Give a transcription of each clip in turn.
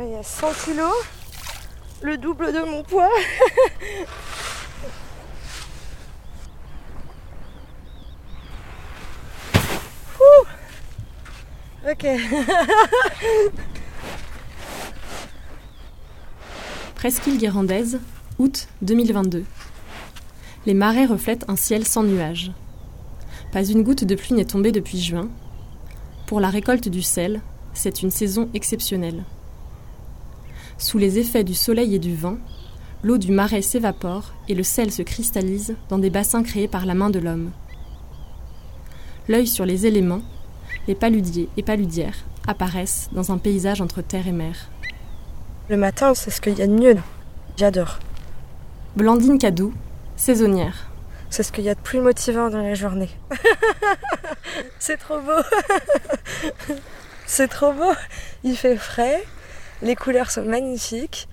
Il y a 100 kilos, le double de mon poids. Ok. Presqu'île guérandaise, août 2022. Les marais reflètent un ciel sans nuages. Pas une goutte de pluie n'est tombée depuis juin. Pour la récolte du sel, c'est une saison exceptionnelle. Sous les effets du soleil et du vent, l'eau du marais s'évapore et le sel se cristallise dans des bassins créés par la main de l'homme. L'œil sur les éléments, les paludiers et paludières apparaissent dans un paysage entre terre et mer. Le matin, c'est ce qu'il y a de mieux. J'adore. Blandine Cadou, saisonnière. C'est ce qu'il y a de plus motivant dans la journée. c'est trop beau. c'est trop beau. Il fait frais. Les couleurs sont magnifiques.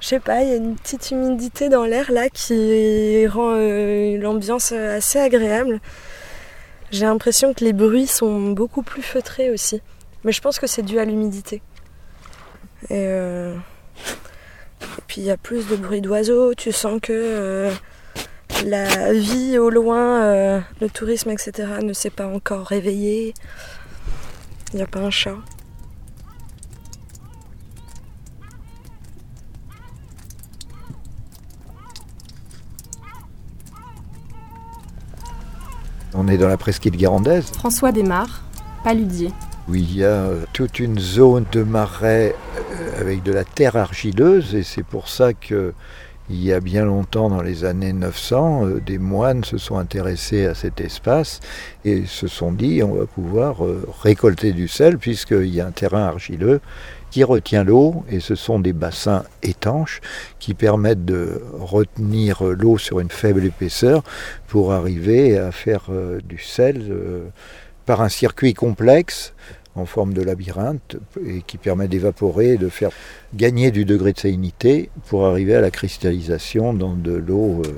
Je sais pas, il y a une petite humidité dans l'air là qui rend euh, l'ambiance assez agréable. J'ai l'impression que les bruits sont beaucoup plus feutrés aussi. Mais je pense que c'est dû à l'humidité. Et, euh, puis il y a plus de bruit d'oiseaux. Tu sens que euh, la vie au loin, le tourisme, etc., ne s'est pas encore réveillé. Il n'y a pas un chat. On est dans la presqu'île guérandaise, François Desmar, paludier. où il y a euh, toute une zone de marais euh, avec de la terre argileuse, et c'est pour ça que il y a bien longtemps, dans les années 900, euh, des moines se sont intéressés à cet espace et se sont dit on va pouvoir euh, récolter du sel puisqu'il y a un terrain argileux qui retient l'eau et ce sont des bassins étanches qui permettent de retenir l'eau sur une faible épaisseur pour arriver à faire euh, du sel euh, par un circuit complexe en forme de labyrinthe et qui permet d'évaporer et de faire gagner du degré de salinité pour arriver à la cristallisation dans de l'eau euh,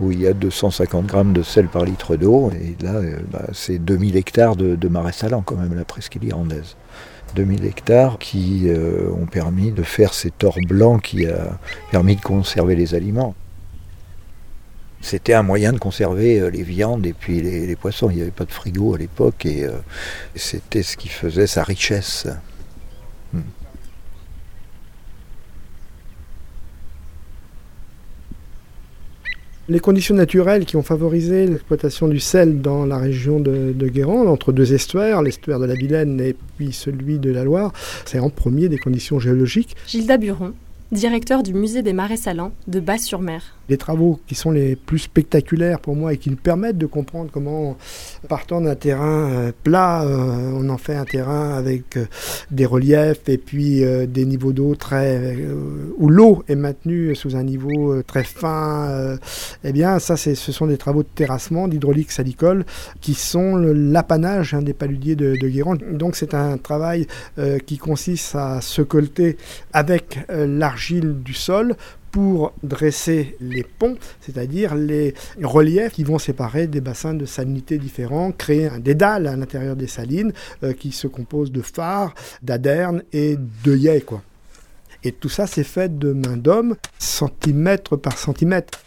où il y a 250 grammes de sel par litre d'eau. Et là, bah, c'est 2000 hectares de, de marais salants quand même, la presqu'île irlandaise. 2000 hectares qui euh, ont permis de faire cet or blanc qui a permis de conserver les aliments. C'était un moyen de conserver euh, les viandes et puis les, poissons. Il n'y avait pas de frigo à l'époque et euh, c'était ce qui faisait sa richesse. Les conditions naturelles qui ont favorisé l'exploitation du sel dans la région de, de Guérande, entre deux estuaires, l'estuaire de la Vilaine et puis celui de la Loire, c'est en premier des conditions géologiques. Gilda Buron, directeur du musée des marais salants de Basse-sur-Mer. Les travaux qui sont les plus spectaculaires pour moi et qui nous permettent de comprendre comment, partant d'un terrain euh, plat, euh, on en fait un terrain avec euh, des reliefs et puis des niveaux d'eau très où l'eau est maintenue sous un niveau très fin. eh bien, ça, ce sont des travaux de terrassement, d'hydraulique salicole, qui sont l'apanage hein, des paludiers de, de Guérande. Donc, c'est un travail qui consiste à se colter avec l'argile du sol pour dresser les ponts, c'est-à-dire les reliefs qui vont séparer des bassins de salinité différents, créer un dédale à l'intérieur des salines euh, qui se compose de phares, d'adernes et d'œillets. Quoi. Et tout ça, c'est fait de main d'homme, centimètre par centimètre.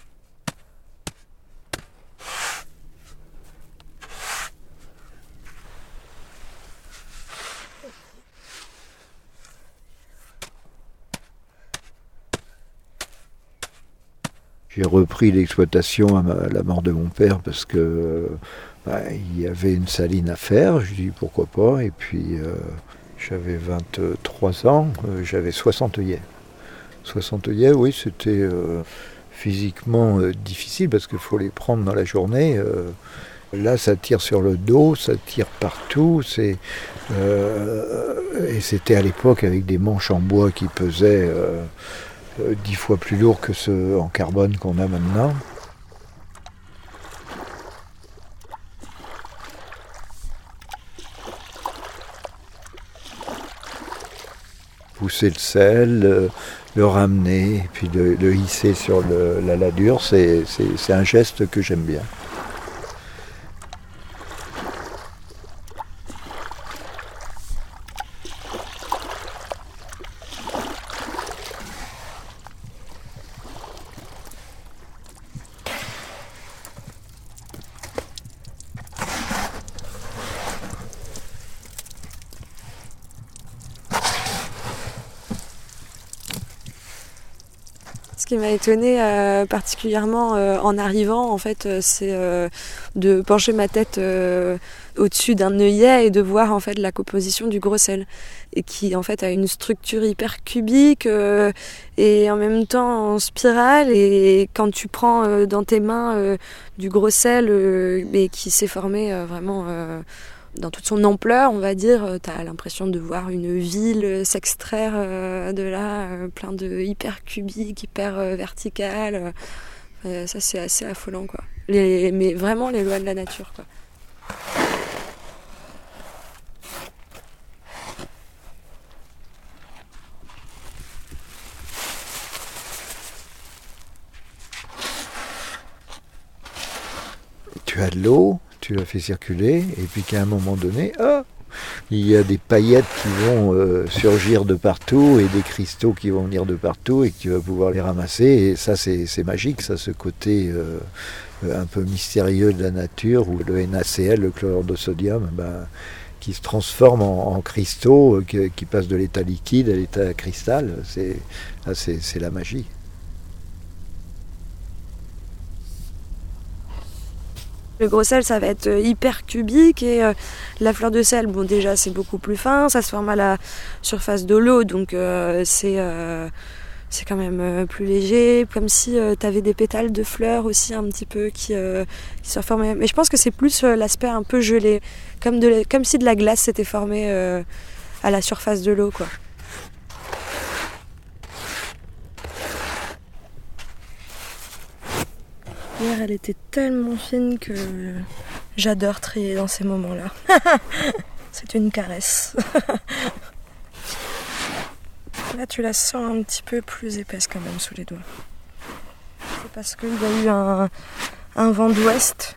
J'ai repris l'exploitation à, la mort de mon père parce que bah, il y avait une saline à faire. Je dis pourquoi pas. Et puis euh, j'avais 23 ans, euh, j'avais 60 œillets. 60 œillets, oui, c'était euh, physiquement difficile parce qu'il faut les prendre dans la journée. là, ça tire sur le dos, ça tire partout. Et c'était à l'époque avec des manches en bois qui pesaient. Dix fois plus lourd que ceux en carbone qu'on a maintenant. Pousser le sel, euh, le ramener, puis le, hisser sur la ladure, c'est un geste que j'aime bien. Qui m'a étonnée particulièrement en arrivant, en fait, c'est de pencher ma tête au-dessus d'un œillet et de voir en fait la composition du gros sel et qui en fait a une structure hyper cubique euh, et en même temps en spirale et quand tu prends euh, dans tes mains euh, du gros sel mais qui s'est formé vraiment dans toute son ampleur, on va dire, tu as l'impression de voir une ville s'extraire de là, plein de hyper cubique, hyper vertical. ça c'est assez affolant quoi. mais vraiment les lois de la nature quoi. tu as de l'eau, tu la fais circuler, et puis qu'à un moment donné, oh, il y a des paillettes qui vont euh, surgir de partout et des cristaux qui vont venir de partout et que tu vas pouvoir les ramasser. Et ça, c'est magique, ça, ce côté euh, un peu mystérieux de la nature où le NaCl, le chlorure de sodium, ben, qui se transforme en, cristaux, euh, qui, qui passe de l'état liquide à l'état cristal. C'est la magie. Le gros sel, ça va être euh, hyper cubique et euh, la fleur de sel, bon déjà c'est beaucoup plus fin, ça se forme à la surface de l'eau, donc euh, c'est quand même plus léger, comme si tu avais des pétales de fleurs aussi un petit peu qui, se formaient. Mais je pense que c'est plus l'aspect un peu gelé, comme, comme si de la glace s'était formée à la surface de l'eau. quoi. Elle était tellement fine que j'adore trier dans ces moments-là. C'est une caresse. Là, tu la sens un petit peu plus épaisse quand même sous les doigts. C'est parce qu'il y a eu un, vent d'ouest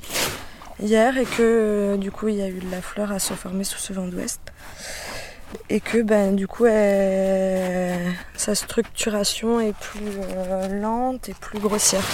hier et que du coup il y a eu de la fleur à se former sous ce vent d'ouest et que ben du coup sa structuration est plus euh, lente et plus grossière.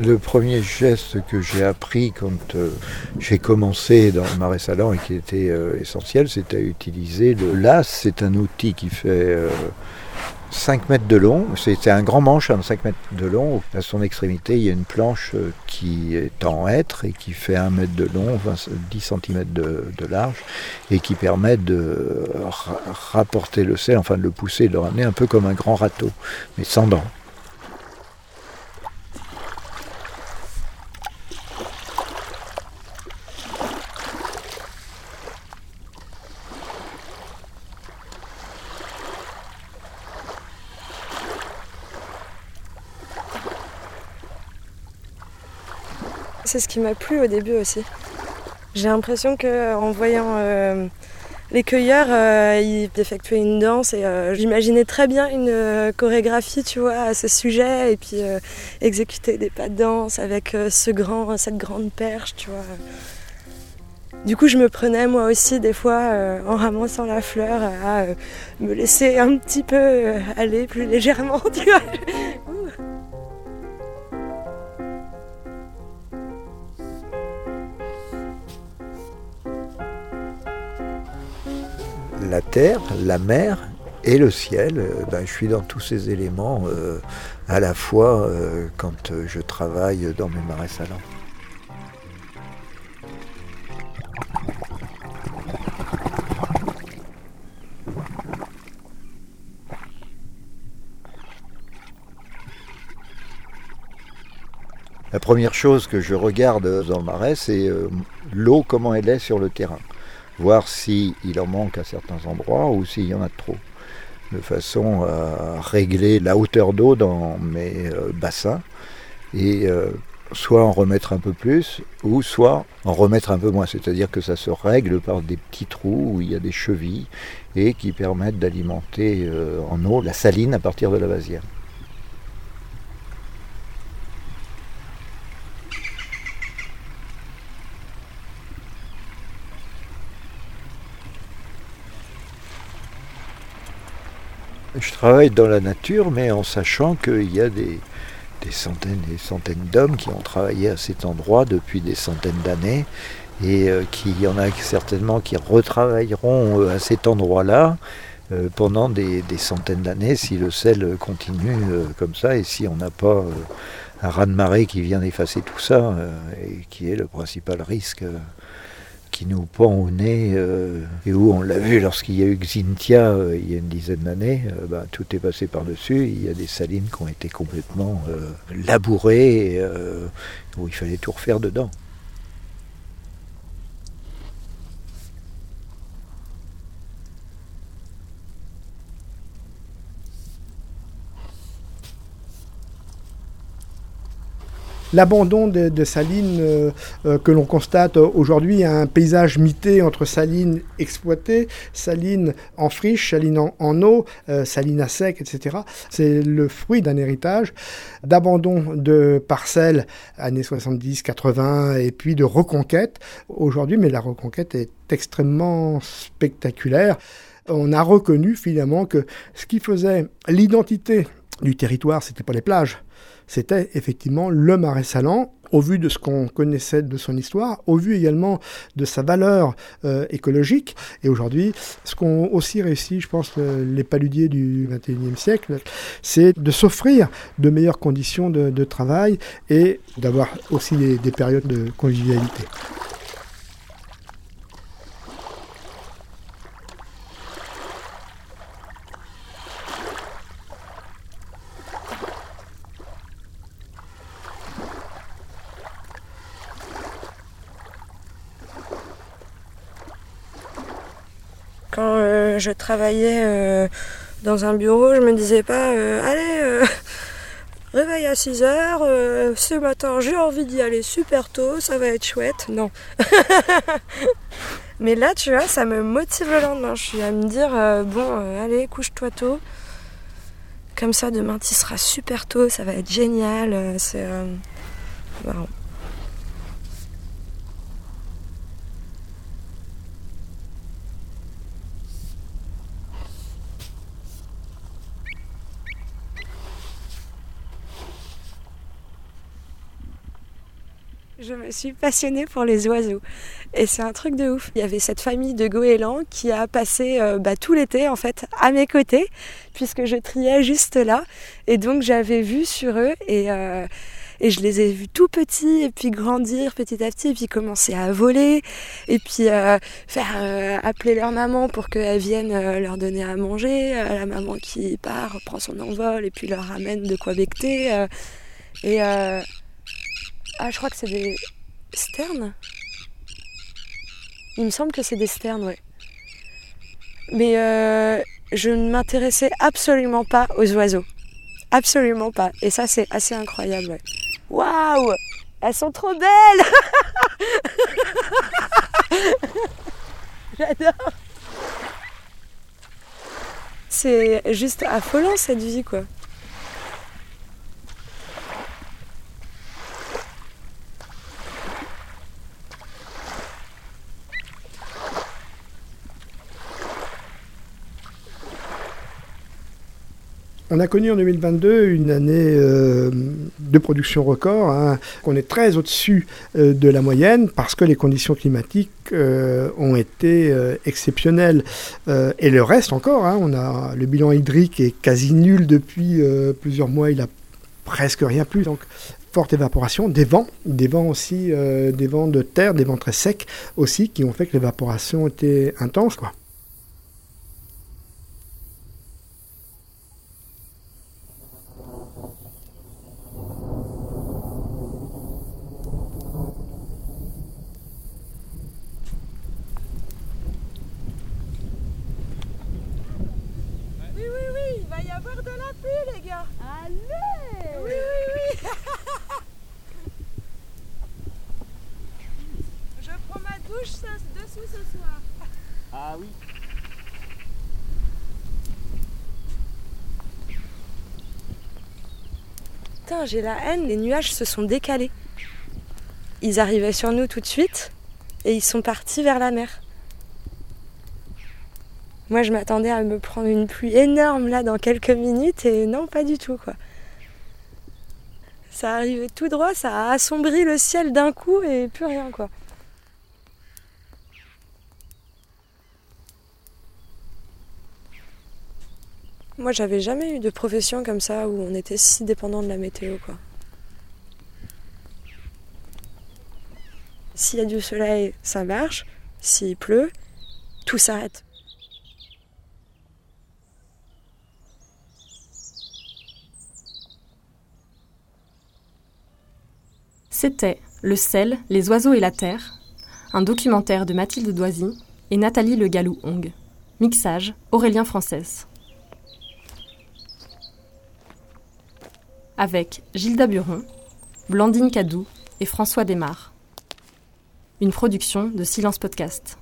Le premier geste que j'ai appris quand euh, j'ai commencé dans le marais salant et qui était euh, essentiel, c'était à utiliser le las. C'est un outil qui fait 5 euh, mètres de long. C'est un grand manche, 5 hein, mètres de long. À son extrémité, il y a une planche qui est en hêtre et qui fait 1 mètre de long, 10 cm de, large et qui permet de rapporter le sel, enfin de le pousser, de le ramener un peu comme un grand râteau, mais sans dents. C'est ce qui m'a plu au début aussi. J'ai l'impression qu'en voyant euh, les cueilleurs, euh, ils effectuaient une danse et euh, j'imaginais très bien une chorégraphie, tu vois, à ce sujet et puis exécuter des pas de danse avec ce grand, cette grande perche, tu vois. Du coup, je me prenais moi aussi des fois en ramassant la fleur à me laisser un petit peu aller plus légèrement. la terre, la mer et le ciel. Euh, ben, je suis dans tous ces éléments euh, à la fois euh, quand je travaille dans mes marais salants. La première chose que je regarde dans le marais, c'est l'eau, comment elle est sur le terrain voir s'il en manque à certains endroits ou s'il y en a trop, de façon à régler la hauteur d'eau dans mes euh, bassins et euh, soit en remettre un peu plus ou soit en remettre un peu moins. C'est-à-dire que ça se règle par des petits trous où il y a des chevilles et qui permettent d'alimenter euh, en eau la saline à partir de la vasière. Je travaille dans la nature, mais en sachant qu'il y a des, des centaines et des centaines d'hommes qui ont travaillé à cet endroit depuis des centaines d'années et euh, qu'il y en a certainement qui retravailleront euh, à cet endroit-là euh, pendant des, centaines d'années si le sel continue comme ça et si on n'a pas un raz-de-marée qui vient d'effacer tout ça et qui est le principal risque qui nous pend au nez et où on l'a vu lorsqu'il y a eu Xintia il y a une dizaine d'années, bah, tout est passé par-dessus. Il y a des salines qui ont été complètement labourées où il fallait tout refaire dedans. L'abandon de, Salines euh, euh, que l'on constate aujourd'hui, un paysage mité entre Salines exploitées, Salines en friche, Salines en, eau, euh, Salines à sec, etc. C'est le fruit d'un héritage d'abandon de parcelles années 70, 80 et puis de reconquête aujourd'hui, mais la reconquête est extrêmement spectaculaire. On a reconnu finalement que ce qui faisait l'identité du territoire, c'était pas les plages, c'était effectivement le marais salant, au vu de ce qu'on connaissait de son histoire, au vu également de sa valeur euh, écologique. Et aujourd'hui, ce qu'ont aussi réussi, je pense, les paludiers du XXIe siècle, c'est de s'offrir de meilleures conditions de, travail et d'avoir aussi des périodes de convivialité. Je travaillais euh, dans un bureau, je me disais pas euh, allez euh, réveil à 6 heures, ce matin j'ai envie d'y aller super tôt, ça va être chouette. Non. Mais là, tu vois, ça me motive le lendemain. Je suis à me dire bon, allez, couche-toi tôt. Comme ça, demain, tu seras super tôt, ça va être génial. C'est. Je me suis passionnée pour les oiseaux. Et c'est un truc de ouf. Il y avait cette famille de goélands qui a passé euh, bah, tout l'été en fait à mes côtés, puisque je triais juste là. Et donc j'avais vu sur eux et, euh, et je les ai vus tout petits et puis grandir petit à petit et puis commencer à voler et puis euh, faire appeler leur maman pour qu'elle vienne leur donner à manger. la maman qui part, prend son envol et puis leur ramène de quoi becter. et ah, je crois que c'est des sternes. Il me semble que c'est des sternes, ouais. Mais euh, je ne m'intéressais absolument pas aux oiseaux. Absolument pas. Et ça, c'est assez incroyable, ouais. Waouh Elles sont trop belles J'adore C'est juste affolant cette vie, quoi. On a connu en 2022 une année euh, de production record, hein, qu'on est très au-dessus euh, de la moyenne parce que les conditions climatiques euh, ont été exceptionnelles. et le reste encore, hein, on a, le bilan hydrique est quasi nul depuis plusieurs mois, il a presque rien plu. Donc forte évaporation, des vents, des vents aussi, des vents de terre, des vents très secs aussi, qui ont fait que l'évaporation était intense. J'ai la haine, les nuages se sont décalés. Ils arrivaient sur nous tout de suite et ils sont partis vers la mer. Moi, je m'attendais à me prendre une pluie énorme là dans quelques minutes et non, pas du tout quoi. Ça arrivait tout droit, ça a assombri le ciel d'un coup et plus rien quoi. Moi, j'avais jamais eu de profession comme ça où on était si dépendant de la météo quoi. S'il y a du soleil, ça marche. S'il pleut, tout s'arrête. C'était Le sel, les oiseaux et la terre, un documentaire de Mathilde Doisy et Nathalie Le Gallou-Hong. Mixage Aurélien Française. Avec Gilda Buron, Blandine Cadou et François Desmar. Une production de Silence Podcast.